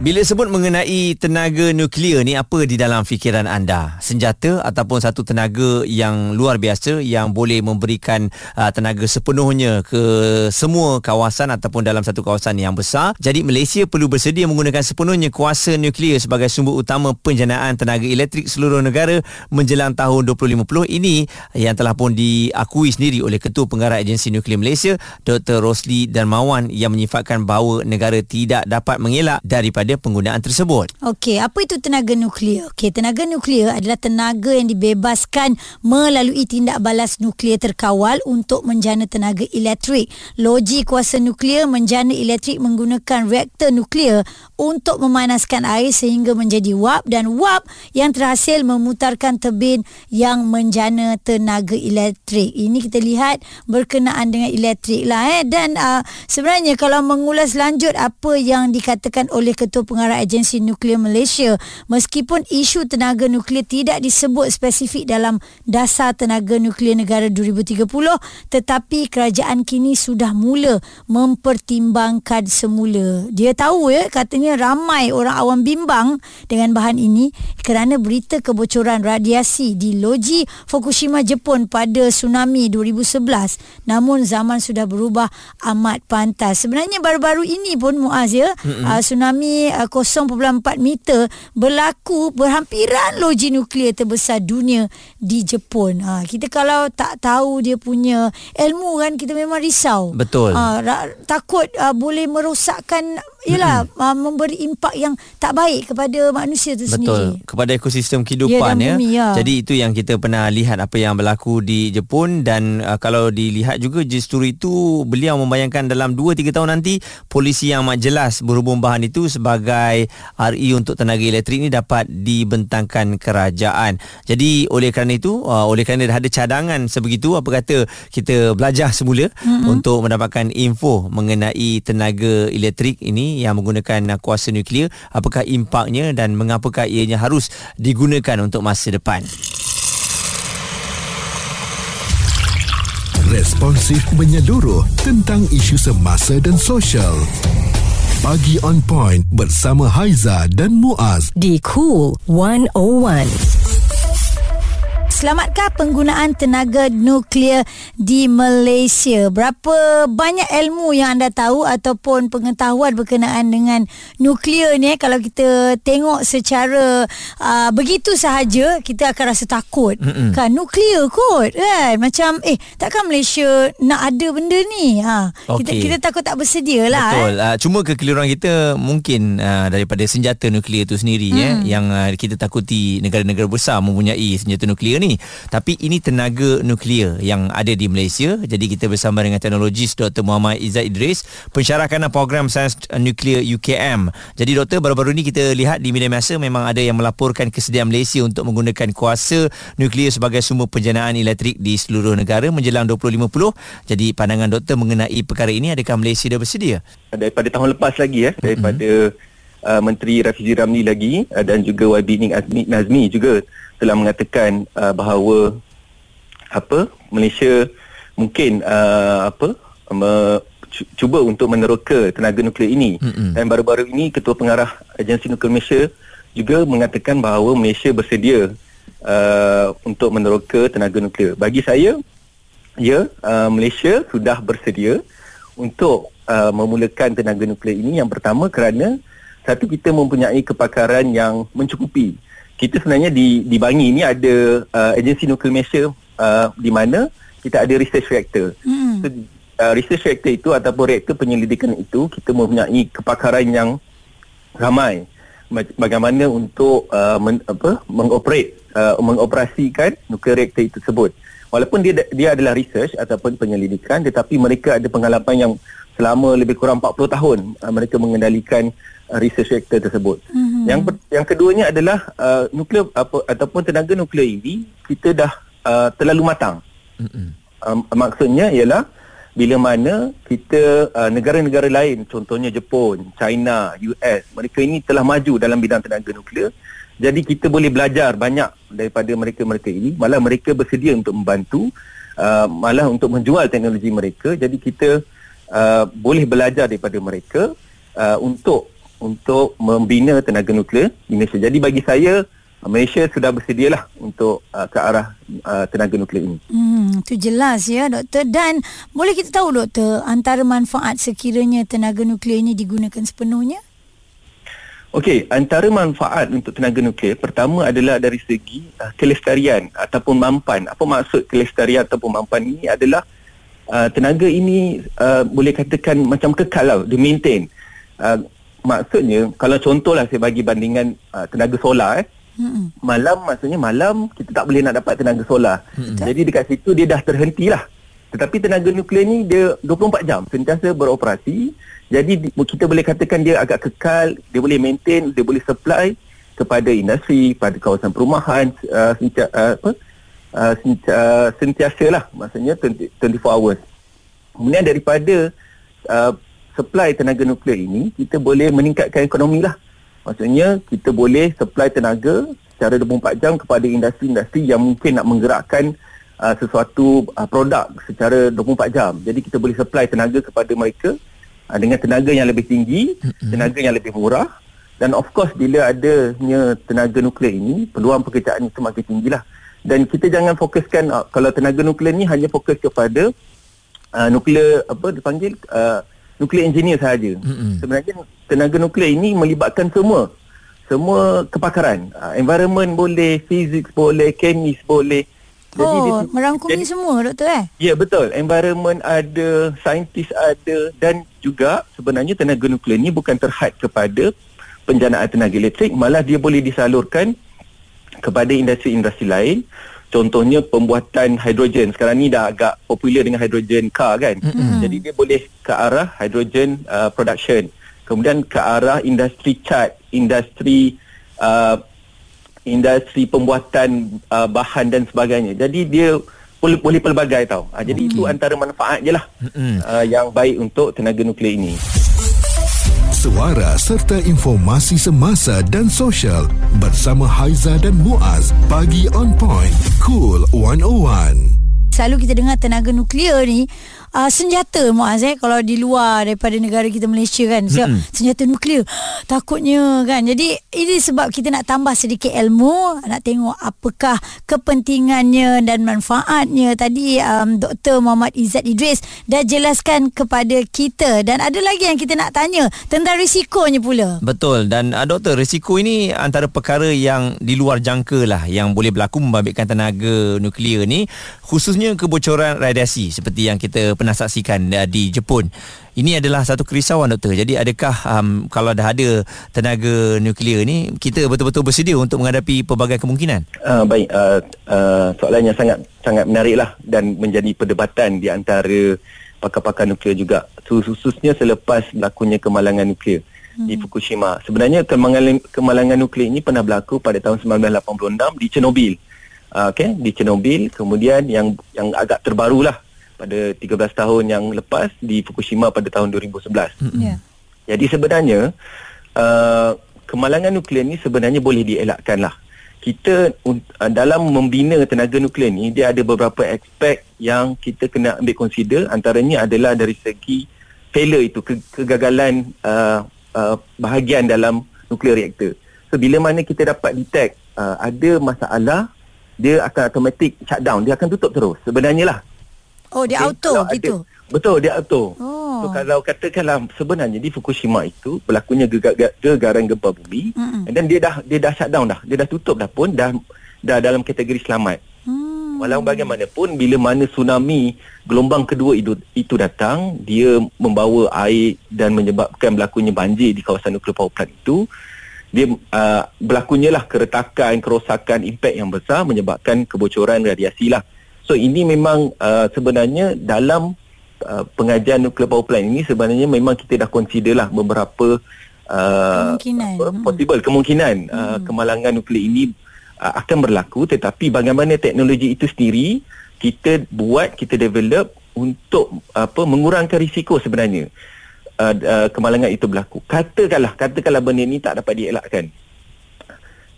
Bila sebut mengenai tenaga nuklear ni apa di dalam fikiran anda? Senjata ataupun satu tenaga yang luar biasa yang boleh memberikan uh, tenaga sepenuhnya ke semua kawasan ataupun dalam satu kawasan yang besar. Jadi Malaysia perlu bersedia menggunakan sepenuhnya kuasa nuklear sebagai sumber utama penjanaan tenaga elektrik seluruh negara menjelang tahun 2050. Ini yang telah pun diakui sendiri oleh Ketua Penggarap Agensi Nuklear Malaysia Dr. Rosli Darmawan yang menyifatkan bahawa negara tidak dapat mengelak daripada daripada penggunaan tersebut. Okey, apa itu tenaga nuklear? Okey, tenaga nuklear adalah tenaga yang dibebaskan melalui tindak balas nuklear terkawal untuk menjana tenaga elektrik. Logi kuasa nuklear menjana elektrik menggunakan reaktor nuklear untuk memanaskan air sehingga menjadi wap dan wap yang terhasil memutarkan tebin yang menjana tenaga elektrik. Ini kita lihat berkenaan dengan elektrik lah eh dan uh, sebenarnya kalau mengulas lanjut apa yang dikatakan oleh ketua Ketua Pengarah Agensi Nuklear Malaysia meskipun isu tenaga nuklear tidak disebut spesifik dalam Dasar Tenaga Nuklear Negara 2030 tetapi kerajaan kini sudah mula mempertimbangkan semula. Dia tahu ya katanya ramai orang awam bimbang dengan bahan ini kerana berita kebocoran radiasi di loji Fukushima Jepun pada tsunami 2011 namun zaman sudah berubah amat pantas. Sebenarnya baru-baru ini pun Muaz ya mm-hmm. uh, tsunami uh, 0.4 meter berlaku berhampiran loji nuklear terbesar dunia di Jepun. Ha, kita kalau tak tahu dia punya ilmu kan kita memang risau. Betul. Ha, ra- takut uh, boleh merosakkan ialah uh, memberi impak yang tak baik kepada manusia itu sendiri. Betul. Kepada ekosistem kehidupan ya. bumi, ya. Jadi itu yang kita pernah lihat apa yang berlaku di Jepun dan uh, kalau dilihat juga justru itu beliau membayangkan dalam 2 3 tahun nanti polisi yang amat jelas berhubung bahan itu sebagai RE untuk tenaga elektrik ini dapat dibentangkan kerajaan. Jadi oleh kerana itu uh, oleh kerana dah ada cadangan sebegitu apa kata kita belajar semula mm-hmm. untuk mendapatkan info mengenai tenaga elektrik ini yang menggunakan kuasa nuklear apakah impaknya dan mengapakah ianya harus digunakan untuk masa depan Responsif menyeluruh tentang isu semasa dan sosial. Pagi on point bersama Haiza dan Muaz di Cool 101. Selamatkah penggunaan tenaga nuklear di Malaysia? Berapa banyak ilmu yang anda tahu ataupun pengetahuan berkenaan dengan nuklear ni? Eh? Kalau kita tengok secara uh, begitu sahaja, kita akan rasa takut. Mm-mm. Kan nuklear kot kan? Macam eh takkan Malaysia nak ada benda ni? Ha, okay. kita, kita takut tak bersedia lah. Betul. Eh? Uh, cuma kekeliruan kita mungkin uh, daripada senjata nuklear itu sendiri mm. eh, yang uh, kita takuti negara-negara besar mempunyai senjata nuklear ni tapi ini tenaga nuklear yang ada di Malaysia jadi kita bersama dengan teknologis Dr. Muhammad Izzat Idris pensyarah kanan program sains nuklear UKM jadi doktor baru-baru ni kita lihat di media masa memang ada yang melaporkan kesediaan Malaysia untuk menggunakan kuasa nuklear sebagai sumber penjanaan elektrik di seluruh negara menjelang 2050 jadi pandangan doktor mengenai perkara ini adakah Malaysia dah bersedia daripada tahun lepas lagi ya daripada mm-hmm. uh, Menteri Rafizi Ramli lagi uh, dan juga YB Nazmi juga telah mengatakan uh, bahawa apa Malaysia mungkin uh, apa me, cuba untuk meneroka tenaga nuklear ini. Mm-hmm. dan baru-baru ini ketua pengarah agensi nuklear Malaysia juga mengatakan bahawa Malaysia bersedia uh, untuk meneroka tenaga nuklear bagi saya ya uh, Malaysia sudah bersedia untuk uh, memulakan tenaga nuklear ini. Yang pertama kerana satu kita mempunyai kepakaran yang mencukupi kita sebenarnya di di Bangi ni ada uh, agensi nuklear Malaysia uh, di mana kita ada research reactor. Hmm. So, uh, research reactor itu ataupun reaktor penyelidikan itu kita mempunyai kepakaran yang ramai bagaimana untuk uh, men, apa mengoperate uh, mengoperasikan nuklear reaktor itu tersebut. Walaupun dia dia adalah research ataupun penyelidikan tetapi mereka ada pengalaman yang selama lebih kurang 40 tahun uh, mereka mengendalikan research reactor tersebut. Mm-hmm. Yang yang keduanya adalah uh, nuklear apa ataupun tenaga nuklear ini kita dah uh, terlalu matang. Mm-hmm. Um, maksudnya ialah bila mana kita uh, negara-negara lain contohnya Jepun, China, US, mereka ini telah maju dalam bidang tenaga nuklear Jadi kita boleh belajar banyak daripada mereka-mereka ini. Malah mereka bersedia untuk membantu, uh, malah untuk menjual teknologi mereka. Jadi kita uh, boleh belajar daripada mereka uh, untuk untuk membina tenaga nuklear di Malaysia. Jadi bagi saya Malaysia sudah bersedialah untuk uh, ke arah uh, tenaga nuklear ini. Hmm, itu jelas ya doktor dan boleh kita tahu doktor antara manfaat sekiranya tenaga nuklear ini digunakan sepenuhnya? Okey, antara manfaat untuk tenaga nuklear pertama adalah dari segi uh, kelestarian ataupun mampan. Apa maksud kelestarian ataupun mampan ini adalah uh, tenaga ini uh, boleh katakan macam kekal lah, dia maintain. Uh, maksudnya kalau contohlah saya bagi bandingan uh, tenaga solar eh, Hmm. Malam maksudnya malam kita tak boleh nak dapat tenaga solar. Hmm. Jadi dekat situ dia dah terhentilah. Tetapi tenaga nuklear ni dia 24 jam sentiasa beroperasi. Jadi kita boleh katakan dia agak kekal, dia boleh maintain, dia boleh supply kepada industri, pada kawasan perumahan uh, sentia, uh, apa? Uh, sentia, uh, sentiasa lah maksudnya 20, 24 hours. Kemudian daripada uh, supply tenaga nuklear ini kita boleh meningkatkan ekonomi lah. Maksudnya kita boleh supply tenaga secara 24 jam kepada industri-industri yang mungkin nak menggerakkan uh, sesuatu uh, produk secara 24 jam. Jadi kita boleh supply tenaga kepada mereka uh, dengan tenaga yang lebih tinggi, tenaga yang lebih murah dan of course bila adanya tenaga nuklear ini peluang pekerjaan itu makin tinggilah. Dan kita jangan fokuskan uh, kalau tenaga nuklear ni hanya fokus kepada uh, nuklear apa dipanggil uh, nuklear engineer sahaja. Mm-hmm. Sebenarnya tenaga nuklear ini melibatkan semua semua kepakaran. Uh, environment boleh, fizik boleh, kemis boleh. Jadi oh, dia, merangkumi jadi, semua doktor eh? Ya, betul. Environment ada, saintis ada dan juga sebenarnya tenaga nuklear ini bukan terhad kepada penjanaan tenaga elektrik, malah dia boleh disalurkan kepada industri-industri lain contohnya pembuatan hidrogen sekarang ni dah agak popular dengan hidrogen car kan mm-hmm. jadi dia boleh ke arah hidrogen uh, production kemudian ke arah industri cat industri uh, industri pembuatan uh, bahan dan sebagainya jadi dia boleh boleh pelbagai tau uh, jadi okay. itu antara manfaat je lah mm-hmm. uh, yang baik untuk tenaga nuklear ini suara serta informasi semasa dan sosial bersama Haiza dan Muaz bagi on point cool 101 selalu kita dengar tenaga nuklear ni uh, senjata Muaz eh kalau di luar daripada negara kita Malaysia kan. So, mm-hmm. senjata nuklear takutnya kan. Jadi ini sebab kita nak tambah sedikit ilmu nak tengok apakah kepentingannya dan manfaatnya. Tadi um, Dr. Muhammad Izzat Idris dah jelaskan kepada kita. Dan ada lagi yang kita nak tanya tentang risikonya pula. Betul. Dan uh, doktor risiko ini antara perkara yang di luar jangka lah yang boleh berlaku membabitkan tenaga nuklear ni khususnya kebocoran radiasi seperti yang kita pernah saksikan uh, di Jepun. Ini adalah satu kerisauan doktor. Jadi adakah um, kalau dah ada tenaga nuklear ni kita betul-betul bersedia untuk menghadapi pelbagai kemungkinan? Uh, baik, uh, uh, soalan yang sangat sangat menariklah dan menjadi perdebatan di antara pakar-pakar nuklear juga. Khususnya selepas berlakunya kemalangan nuklear hmm. di Fukushima. Sebenarnya kemalangan, kemalangan nuklear ini pernah berlaku pada tahun 1986 di Chernobyl. Uh, okay, di Chernobyl kemudian yang yang agak terbarulah pada 13 tahun yang lepas di Fukushima pada tahun 2011. Mm-hmm. Yeah. Jadi sebenarnya uh, kemalangan nuklear ni sebenarnya boleh dielakkan lah. Kita uh, dalam membina tenaga nuklear ni dia ada beberapa aspek yang kita kena ambil consider antaranya adalah dari segi failure itu ke- kegagalan uh, uh, bahagian dalam nuklear reaktor. So bila mana kita dapat detect uh, ada masalah dia akan automatic shutdown dia akan tutup terus sebenarnya lah Oh dia okay. auto kalau gitu. Ada, betul dia auto. Oh. So kalau katakanlah sebenarnya di Fukushima itu berlakunya gegaran gempa bumi mm-hmm. dan dia dah dia dah shutdown dah. Dia dah tutup dah pun dah dah dalam kategori selamat. Hmm. Walau bagaimanapun bila mana tsunami gelombang kedua itu itu datang, dia membawa air dan menyebabkan berlakunya banjir di kawasan nuklear power plant itu dia uh, berlakunya lah keretakan, kerosakan, impak yang besar menyebabkan kebocoran radiasi lah. So ini memang uh, sebenarnya dalam uh, pengajian nuklear power plant ini sebenarnya memang kita dah consider lah beberapa uh, kemungkinan apa, hmm. possible kemungkinan uh, hmm. uh, kemalangan nuklear ini uh, akan berlaku tetapi bagaimana teknologi itu sendiri kita buat kita develop untuk apa mengurangkan risiko sebenarnya uh, uh, kemalangan itu berlaku katakanlah katakanlah benda ini tak dapat dielakkan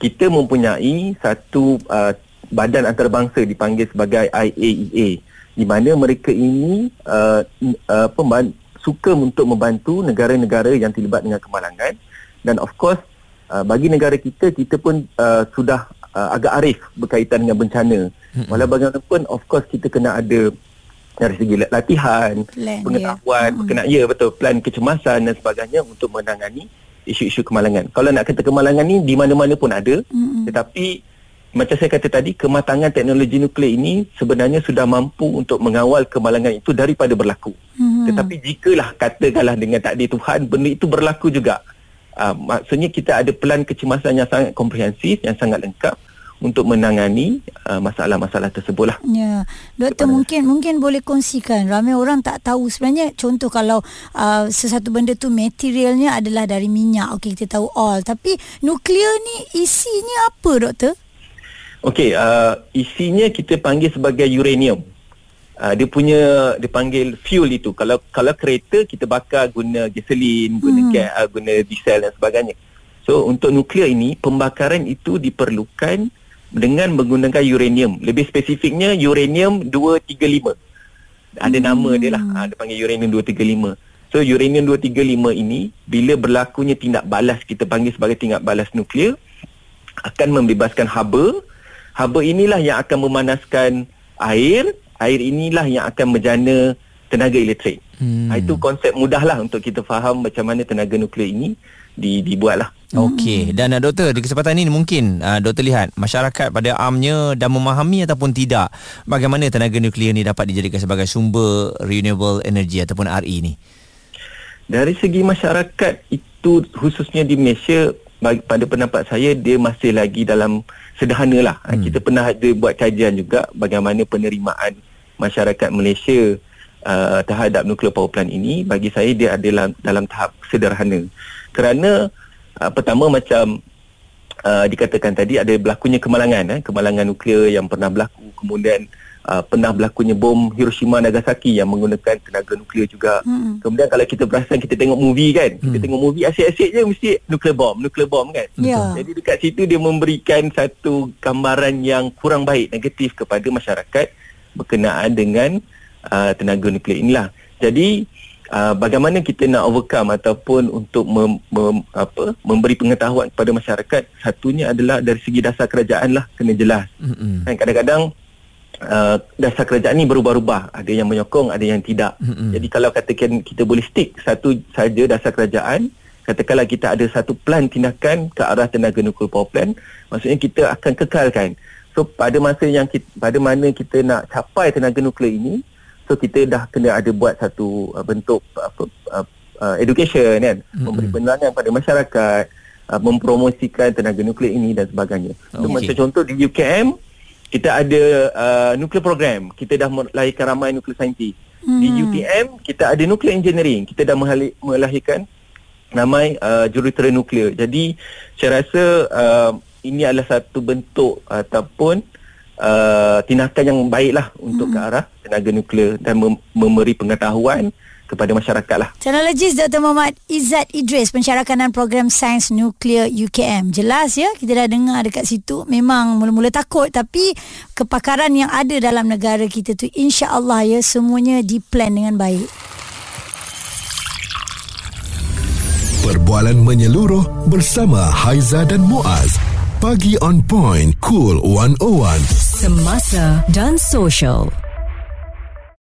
kita mempunyai satu uh, badan antarabangsa dipanggil sebagai IAEA di mana mereka ini uh, uh, pemban- suka untuk membantu negara-negara yang terlibat dengan kemalangan dan of course uh, bagi negara kita kita pun uh, sudah uh, agak arif berkaitan dengan bencana mm-hmm. walau bagaimanapun of course kita kena ada dari segi latihan Plan, pengetahuan ya. berkenaan ya betul plan kecemasan dan sebagainya untuk menangani isu-isu kemalangan kalau nak kata kemalangan ni di mana-mana pun ada Mm-mm. tetapi macam saya kata tadi kematangan teknologi nuklear ini sebenarnya sudah mampu untuk mengawal kemalangan itu daripada berlaku Mhm. tetapi jikalah katakanlah dengan takdir Tuhan benda itu berlaku juga uh, maksudnya kita ada pelan kecemasan yang sangat komprehensif yang sangat lengkap untuk menangani uh, masalah-masalah tersebut lah Ya, doktor Kepada- mungkin mungkin boleh kongsikan. Ramai orang tak tahu sebenarnya contoh kalau uh, sesuatu benda tu materialnya adalah dari minyak. Okey kita tahu all, tapi nuklear ni isinya apa doktor? Okey, uh, isinya kita panggil sebagai uranium. Uh, dia punya dia panggil fuel itu. Kalau kalau kereta kita bakar guna gasolin, guna Hmm. gas, uh, guna diesel dan sebagainya. So untuk nuklear ini pembakaran itu diperlukan dengan menggunakan uranium. Lebih spesifiknya uranium 235. Ada Hmm. nama dia lah. Uh, dia panggil uranium 235. So uranium 235 ini bila berlakunya tindak balas kita panggil sebagai tindak balas nuklear akan membebaskan haba. Haba inilah yang akan memanaskan air. Air inilah yang akan menjana tenaga elektrik. Hmm. Hmm. Itu konsep mudahlah untuk kita faham macam mana tenaga nuklear ini di, dibuatlah. Okey dan uh, doktor di kesempatan ini mungkin uh, doktor lihat masyarakat pada amnya dah memahami ataupun tidak bagaimana tenaga nuklear ni dapat dijadikan sebagai sumber renewable energy ataupun RE ni. Dari segi masyarakat itu khususnya di Malaysia bagi, pada pendapat saya dia masih lagi dalam sederhana lah. Hmm. Kita pernah ada buat kajian juga bagaimana penerimaan masyarakat Malaysia uh, terhadap nuclear power plant ini bagi saya dia adalah dalam tahap sederhana. Kerana uh, pertama macam uh, dikatakan tadi ada berlakunya kemalangan eh, kemalangan nuklear yang pernah berlaku kemudian uh, pernah berlakunya bom Hiroshima Nagasaki yang menggunakan tenaga nuklear juga. Hmm. Kemudian kalau kita perasan kita tengok movie kan, kita tengok movie asyik-asyik je mesti nuclear bomb, nuclear bomb kan. Ya. Jadi dekat situ dia memberikan satu gambaran yang kurang baik negatif kepada masyarakat berkenaan dengan uh, tenaga nuklear inilah. Jadi uh, bagaimana kita nak overcome ataupun untuk mem, mem, apa memberi pengetahuan kepada masyarakat satunya adalah dari segi dasar kerajaan lah kena jelas. Hmm. Kan kadang-kadang uh, dasar kerajaan ni berubah-ubah. Ada yang menyokong, ada yang tidak. Mm-mm. Jadi kalau katakan kita boleh stick satu saja dasar kerajaan, katakanlah kita ada satu plan tindakan ke arah tenaga nuklear power plant, maksudnya kita akan kekalkan. So pada masa yang kita, pada mana kita nak capai tenaga nuklear ini, so kita dah kena ada buat satu uh, bentuk apa uh, uh, education kan, Mm-mm. memberi penerangan pada masyarakat, uh, mempromosikan tenaga nuklear ini dan sebagainya. So Okey. macam contoh di UKM kita ada uh, nuclear program. Kita dah melahirkan ramai nuclear scientist. Hmm. Di UTM kita ada nuclear engineering. Kita dah melahir- melahirkan ramai uh, jurutera nuklear. Jadi saya rasa uh, ini adalah satu bentuk ataupun uh, tindakan yang baiklah untuk hmm. ke arah tenaga nuklear dan mem- memberi pengetahuan kepada masyarakat lah. Teknologis Dr. Muhammad Izzat Idris Pencarakanan Program Sains Nuklear UKM Jelas ya Kita dah dengar dekat situ Memang mula-mula takut Tapi Kepakaran yang ada dalam negara kita tu InsyaAllah ya Semuanya diplan dengan baik Perbualan menyeluruh bersama Haiza dan Muaz. Pagi on point, cool 101. Semasa dan social.